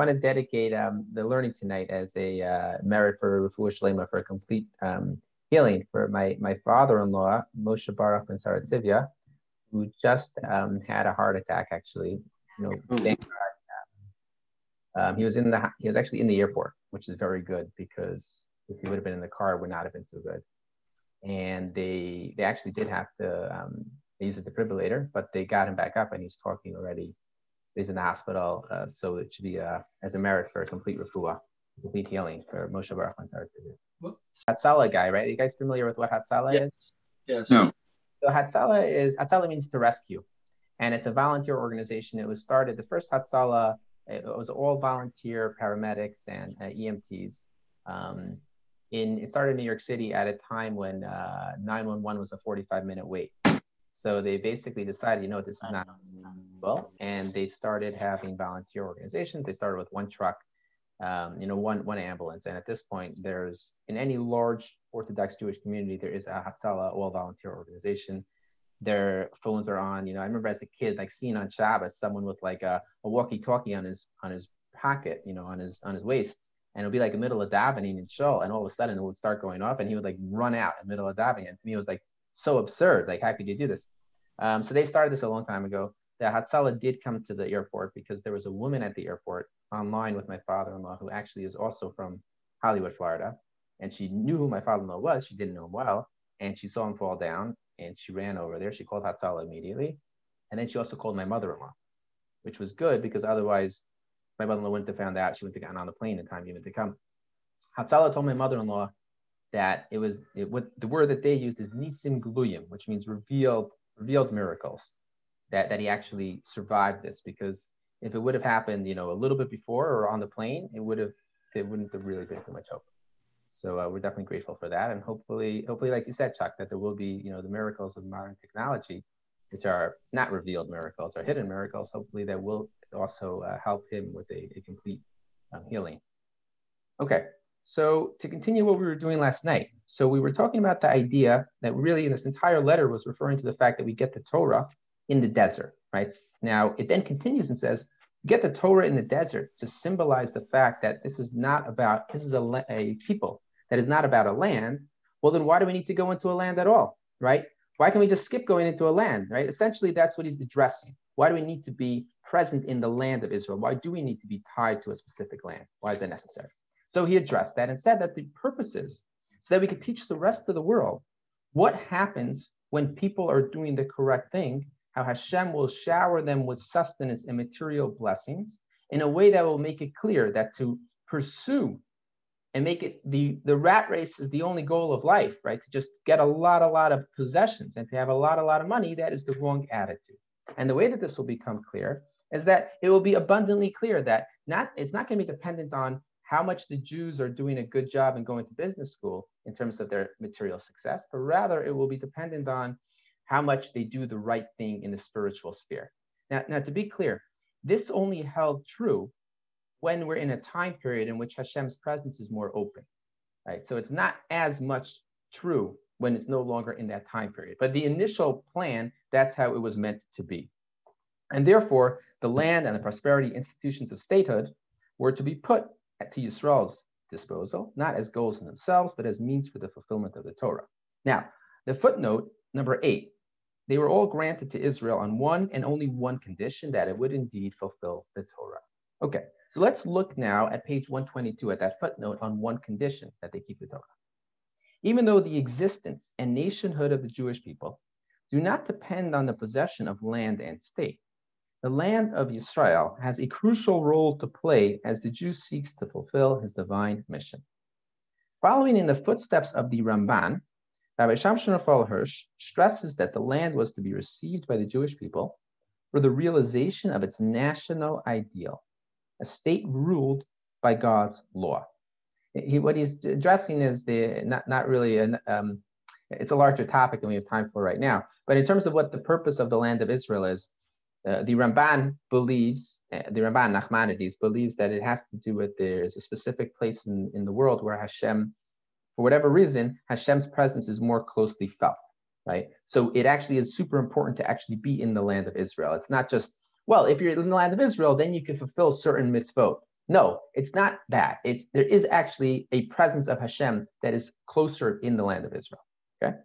want to dedicate um, the learning tonight as a uh, merit for Refuah Shlema for a complete um, healing for my, my father-in-law, Moshe Baruch ben Saratzivia, who just um, had a heart attack, actually. You know, thank God. Um, he was in the he was actually in the airport, which is very good because if he would have been in the car, it would not have been so good. And they they actually did have to um, they used a defibrillator, but they got him back up and he's talking already. He's in the hospital, uh, so it should be uh, as a merit for a complete refuah, complete healing for Moshe Baruch to Hatzalah guy, right? Are you guys familiar with what Hatzalah yes. is? Yes. No. So Hatzalah is Hatzalah means to rescue, and it's a volunteer organization. It was started the first Hatzalah. It was all volunteer paramedics and uh, EMTs. Um, in it started in New York City at a time when uh, 911 was a 45 minute wait. So they basically decided, you know, this is not well, and they started having volunteer organizations. They started with one truck, um, you know, one one ambulance, and at this point, there's in any large Orthodox Jewish community, there is a Hatzalah all volunteer organization. Their phones are on. You know, I remember as a kid, like seeing on Shabbos someone with like a, a walkie-talkie on his on his pocket, you know, on his on his waist, and it would be like the middle of davening and show, and all of a sudden it would start going off, and he would like run out in the middle of davening. And to me, it was like so absurd. Like, how could you do this? Um, so they started this a long time ago. The Hatzalah did come to the airport because there was a woman at the airport online with my father-in-law who actually is also from Hollywood, Florida, and she knew who my father-in-law was. She didn't know him well, and she saw him fall down, and she ran over there. She called Hatzalah immediately, and then she also called my mother-in-law, which was good because otherwise my mother-in-law wouldn't have found out. She wouldn't have gotten on the plane in time even to come. Hatzalah told my mother-in-law that it was it, what the word that they used is nisim gluyim, which means revealed revealed miracles. That that he actually survived this because if it would have happened, you know, a little bit before or on the plane, it would have it wouldn't have really been too much hope. So uh, we're definitely grateful for that, and hopefully, hopefully, like you said, Chuck, that there will be, you know, the miracles of modern technology, which are not revealed miracles, are hidden miracles. Hopefully, that will also uh, help him with a, a complete um, healing. Okay, so to continue what we were doing last night, so we were talking about the idea that really in this entire letter was referring to the fact that we get the Torah in the desert, right? Now it then continues and says, get the Torah in the desert to symbolize the fact that this is not about, this is a, a people that is not about a land. Well, then why do we need to go into a land at all, right? Why can we just skip going into a land, right? Essentially, that's what he's addressing. Why do we need to be present in the land of Israel? Why do we need to be tied to a specific land? Why is that necessary? So he addressed that and said that the purpose is so that we could teach the rest of the world what happens when people are doing the correct thing, how Hashem will shower them with sustenance and material blessings in a way that will make it clear that to pursue and make it the the rat race is the only goal of life right? To just get a lot a lot of possessions and to have a lot a lot of money that is the wrong attitude. And the way that this will become clear is that it will be abundantly clear that not it's not going to be dependent on how much the Jews are doing a good job in going to business school in terms of their material success, but rather it will be dependent on how much they do the right thing in the spiritual sphere. Now, now to be clear, this only held true when we're in a time period in which Hashem's presence is more open, right? So it's not as much true when it's no longer in that time period. But the initial plan, that's how it was meant to be. And therefore, the land and the prosperity institutions of statehood were to be put to Yisrael's disposal, not as goals in themselves, but as means for the fulfillment of the Torah. Now, the footnote number eight, they were all granted to Israel on one and only one condition that it would indeed fulfill the Torah. Okay, so let's look now at page 122 at that footnote on one condition that they keep the Torah. Even though the existence and nationhood of the Jewish people do not depend on the possession of land and state, the land of Israel has a crucial role to play as the Jew seeks to fulfill his divine mission. Following in the footsteps of the Ramban, Rabbi Shamshon Raphael Hirsch stresses that the land was to be received by the Jewish people for the realization of its national ideal, a state ruled by God's law. He, what he's addressing is the not, not really an, um, it's a larger topic than we have time for right now. But in terms of what the purpose of the land of Israel is, uh, the Ramban believes, uh, the Ramban Nachmanides believes that it has to do with there is a specific place in, in the world where Hashem, for whatever reason, Hashem's presence is more closely felt, right? So it actually is super important to actually be in the land of Israel. It's not just, well, if you're in the land of Israel, then you can fulfill certain mitzvot. No, it's not that. It's there is actually a presence of Hashem that is closer in the land of Israel. Okay.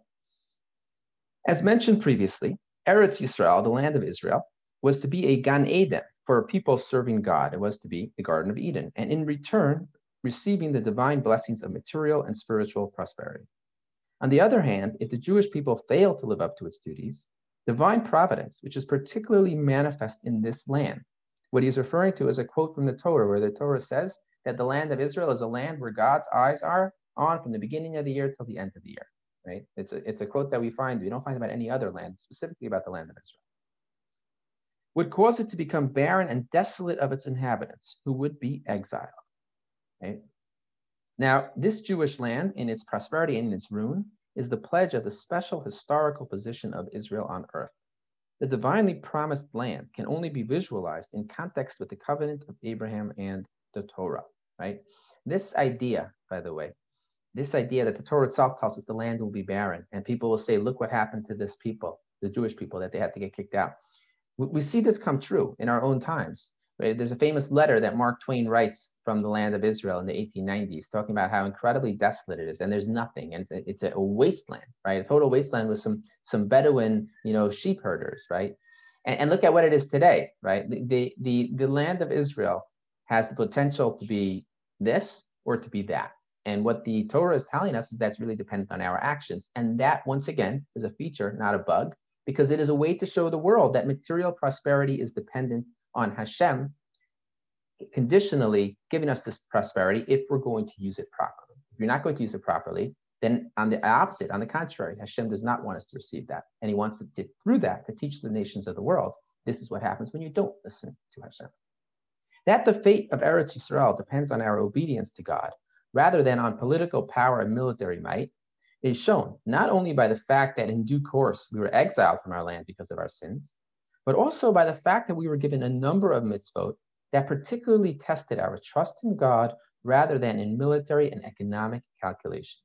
As mentioned previously, Eretz Yisrael, the land of Israel, was to be a Gan Eden for a people serving God. It was to be the Garden of Eden, and in return, receiving the divine blessings of material and spiritual prosperity. On the other hand, if the Jewish people fail to live up to its duties, divine providence, which is particularly manifest in this land, what he's referring to is a quote from the Torah, where the Torah says that the land of Israel is a land where God's eyes are on from the beginning of the year till the end of the year. Right? It's a, it's a quote that we find, we don't find about any other land, specifically about the land of Israel. Would cause it to become barren and desolate of its inhabitants, who would be exiled. Right? Now, this Jewish land, in its prosperity and in its ruin, is the pledge of the special historical position of Israel on earth. The divinely promised land can only be visualized in context with the covenant of Abraham and the Torah, right? This idea, by the way, this idea that the Torah itself tells us the land will be barren, and people will say, look what happened to this people, the Jewish people, that they had to get kicked out. We see this come true in our own times. Right? There's a famous letter that Mark Twain writes from the land of Israel in the 1890s, talking about how incredibly desolate it is, and there's nothing, and it's a, it's a wasteland, right? A total wasteland with some some Bedouin, you know, sheep herders, right? And, and look at what it is today, right? The, the the the land of Israel has the potential to be this or to be that. And what the Torah is telling us is that's really dependent on our actions. And that, once again, is a feature, not a bug, because it is a way to show the world that material prosperity is dependent on Hashem conditionally giving us this prosperity if we're going to use it properly. If you're not going to use it properly, then on the opposite, on the contrary, Hashem does not want us to receive that. And he wants to, through that, to teach the nations of the world, this is what happens when you don't listen to Hashem. That the fate of Eretz Yisrael depends on our obedience to God, rather than on political power and military might, is shown not only by the fact that in due course we were exiled from our land because of our sins, but also by the fact that we were given a number of mitzvot that particularly tested our trust in God rather than in military and economic calculations.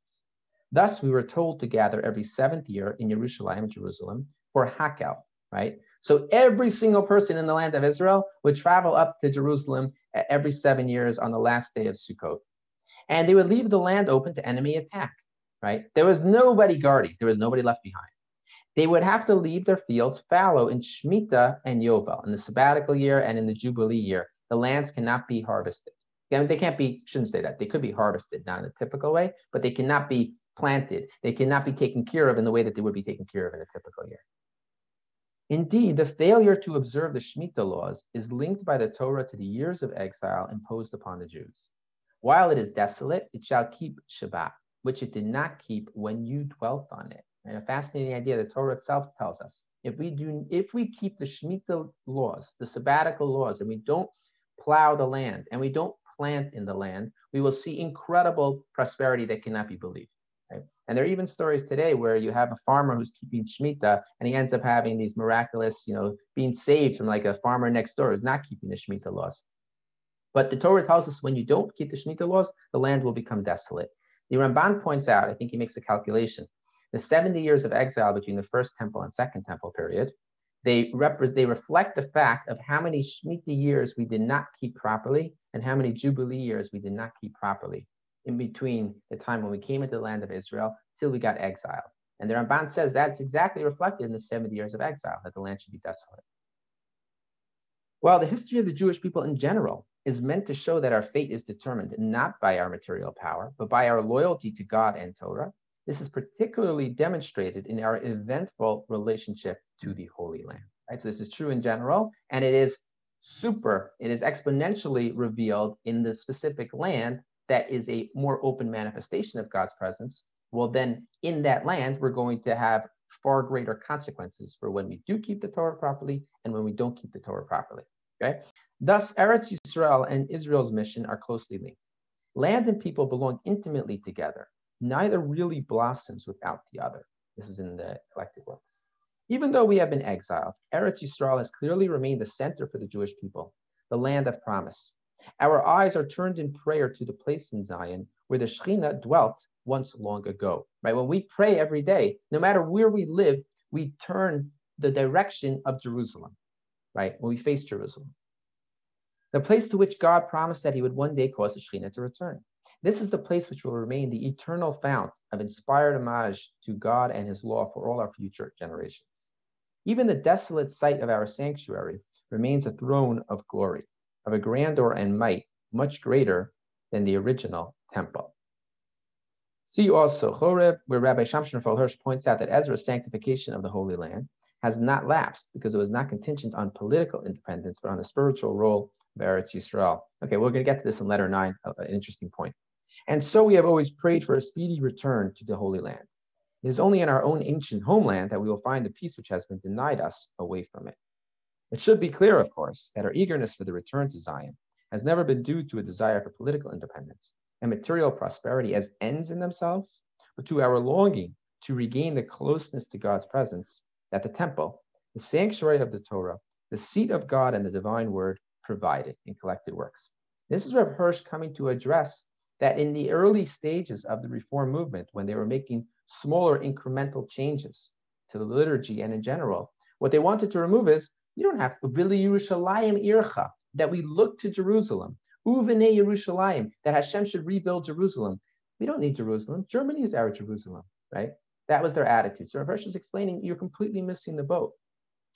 Thus, we were told to gather every seventh year in Jerusalem, Jerusalem, for Hakhel, right? So every single person in the land of Israel would travel up to Jerusalem every seven years on the last day of Sukkot. And they would leave the land open to enemy attack, right? There was nobody guarding, there was nobody left behind they would have to leave their fields fallow in Shemitah and Yovel, in the sabbatical year and in the Jubilee year. The lands cannot be harvested. They can't be, shouldn't say that, they could be harvested, not in a typical way, but they cannot be planted. They cannot be taken care of in the way that they would be taken care of in a typical year. Indeed, the failure to observe the Shemitah laws is linked by the Torah to the years of exile imposed upon the Jews. While it is desolate, it shall keep Shabbat, which it did not keep when you dwelt on it. And a fascinating idea the Torah itself tells us. If we do, if we keep the Shemitah laws, the sabbatical laws, and we don't plow the land and we don't plant in the land, we will see incredible prosperity that cannot be believed. Right? And there are even stories today where you have a farmer who's keeping Shemitah and he ends up having these miraculous, you know, being saved from like a farmer next door who's not keeping the Shemitah laws. But the Torah tells us when you don't keep the Shemitah laws, the land will become desolate. The Ramban points out, I think he makes a calculation, the 70 years of exile between the first temple and second temple period, they, repre- they reflect the fact of how many Shemitah years we did not keep properly and how many Jubilee years we did not keep properly in between the time when we came into the land of Israel till we got exiled. And the Ramban says that's exactly reflected in the 70 years of exile, that the land should be desolate. Well, the history of the Jewish people in general is meant to show that our fate is determined not by our material power, but by our loyalty to God and Torah, this is particularly demonstrated in our eventful relationship to the Holy Land. Right? So this is true in general, and it is super, it is exponentially revealed in the specific land that is a more open manifestation of God's presence. Well, then in that land, we're going to have far greater consequences for when we do keep the Torah properly and when we don't keep the Torah properly. Okay. Thus, Eretz Yisrael and Israel's mission are closely linked. Land and people belong intimately together neither really blossoms without the other. This is in the collected works. Even though we have been exiled, Eretz Yisrael has clearly remained the center for the Jewish people, the land of promise. Our eyes are turned in prayer to the place in Zion where the Shekhinah dwelt once long ago. Right? When we pray every day, no matter where we live, we turn the direction of Jerusalem. Right? When we face Jerusalem. The place to which God promised that he would one day cause the Shekhinah to return. This is the place which will remain the eternal fount of inspired homage to God and his law for all our future generations. Even the desolate site of our sanctuary remains a throne of glory, of a grandeur and might much greater than the original temple. See also Choreb, where Rabbi Shamshon Hirsch points out that Ezra's sanctification of the Holy Land has not lapsed because it was not contingent on political independence, but on the spiritual role Eretz Yisrael. Okay, we're going to get to this in letter nine, uh, an interesting point. And so we have always prayed for a speedy return to the Holy Land. It is only in our own ancient homeland that we will find the peace which has been denied us away from it. It should be clear, of course, that our eagerness for the return to Zion has never been due to a desire for political independence and material prosperity as ends in themselves, but to our longing to regain the closeness to God's presence that the temple, the sanctuary of the Torah, the seat of God and the divine word provided in collected works. This is Rev Hirsch coming to address that in the early stages of the reform movement, when they were making smaller incremental changes to the liturgy and in general, what they wanted to remove is you don't have to Vili Yerushalayim Ircha, that we look to Jerusalem. Uvene Yerushalayim, that Hashem should rebuild Jerusalem. We don't need Jerusalem. Germany is our Jerusalem, right? That was their attitude. So Hirsch is explaining you're completely missing the boat.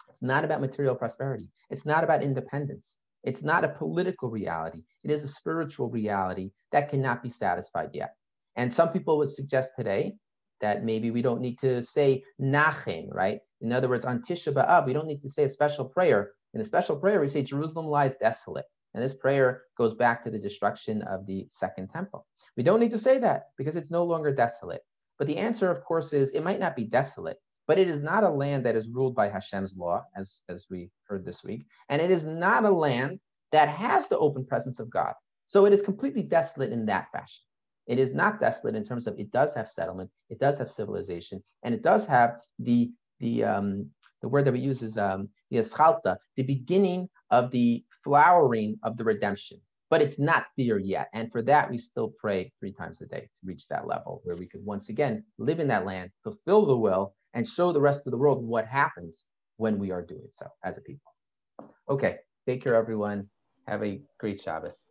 It's not about material prosperity. It's not about independence. It's not a political reality. It is a spiritual reality that cannot be satisfied yet. And some people would suggest today that maybe we don't need to say Nachem, right? In other words, on Tisha B'Av, we don't need to say a special prayer. In a special prayer, we say Jerusalem lies desolate. And this prayer goes back to the destruction of the second temple. We don't need to say that because it's no longer desolate. But the answer, of course, is it might not be desolate, but it is not a land that is ruled by Hashem's law, as, as we heard this week. And it is not a land that has the open presence of God. So it is completely desolate in that fashion. It is not desolate in terms of it does have settlement, it does have civilization, and it does have the the um, the word that we use is um, the atchalta, the beginning of the flowering of the redemption. But it's not there yet. And for that, we still pray three times a day to reach that level where we could once again live in that land, fulfill the will, and show the rest of the world what happens when we are doing so as a people. Okay, take care, everyone. Have a great Shabbos.